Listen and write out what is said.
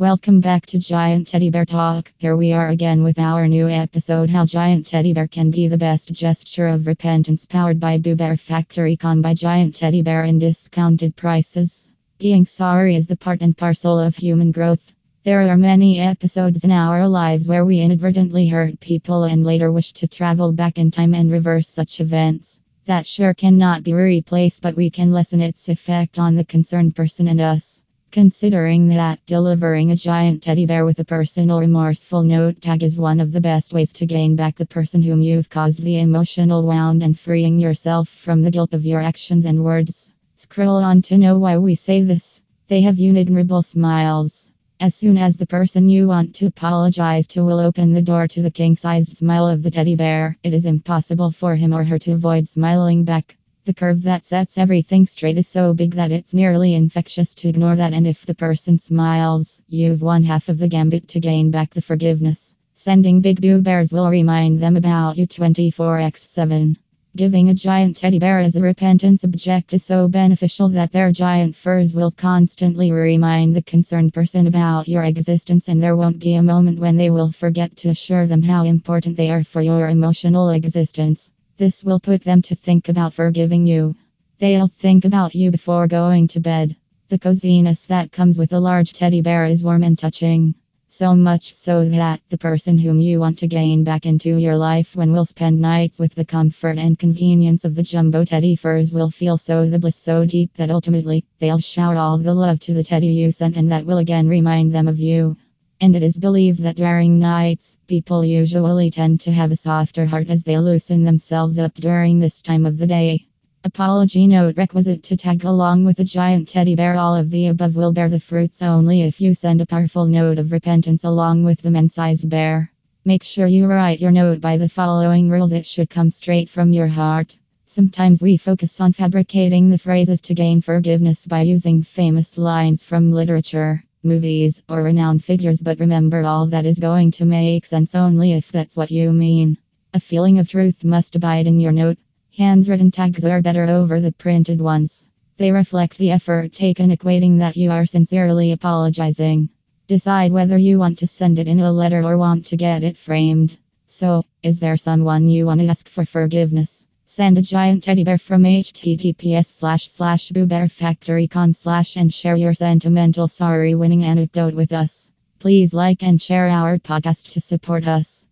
Welcome back to Giant Teddy Bear Talk. Here we are again with our new episode How Giant Teddy Bear Can Be the Best Gesture of Repentance, powered by Boo Bear Factory. Come by Giant Teddy Bear in discounted prices. Being sorry is the part and parcel of human growth. There are many episodes in our lives where we inadvertently hurt people and later wish to travel back in time and reverse such events. That sure cannot be replaced, but we can lessen its effect on the concerned person and us. Considering that delivering a giant teddy bear with a personal remorseful note tag is one of the best ways to gain back the person whom you've caused the emotional wound and freeing yourself from the guilt of your actions and words. Scroll on to know why we say this. They have unadmirable smiles. As soon as the person you want to apologize to will open the door to the king sized smile of the teddy bear, it is impossible for him or her to avoid smiling back. The curve that sets everything straight is so big that it's nearly infectious to ignore that, and if the person smiles, you've won half of the gambit to gain back the forgiveness. Sending big boo bears will remind them about you 24x7. Giving a giant teddy bear as a repentance object is so beneficial that their giant furs will constantly remind the concerned person about your existence, and there won't be a moment when they will forget to assure them how important they are for your emotional existence. This will put them to think about forgiving you. They'll think about you before going to bed. The coziness that comes with a large teddy bear is warm and touching. So much so that the person whom you want to gain back into your life when will spend nights with the comfort and convenience of the jumbo teddy furs will feel so the bliss so deep that ultimately they'll shower all the love to the teddy you sent and that will again remind them of you. And it is believed that during nights, people usually tend to have a softer heart as they loosen themselves up during this time of the day. Apology note requisite to tag along with a giant teddy bear. All of the above will bear the fruits only if you send a powerful note of repentance along with the man sized bear. Make sure you write your note by the following rules. It should come straight from your heart. Sometimes we focus on fabricating the phrases to gain forgiveness by using famous lines from literature movies, or renowned figures, but remember all that is going to make sense only if that's what you mean. A feeling of truth must abide in your note. Handwritten tags are better over the printed ones. They reflect the effort taken equating that you are sincerely apologizing. Decide whether you want to send it in a letter or want to get it framed. So, is there someone you want to ask for forgiveness? Send a giant teddy bear from https slash slash boobearfactory.com slash and share your sentimental sorry winning anecdote with us. Please like and share our podcast to support us.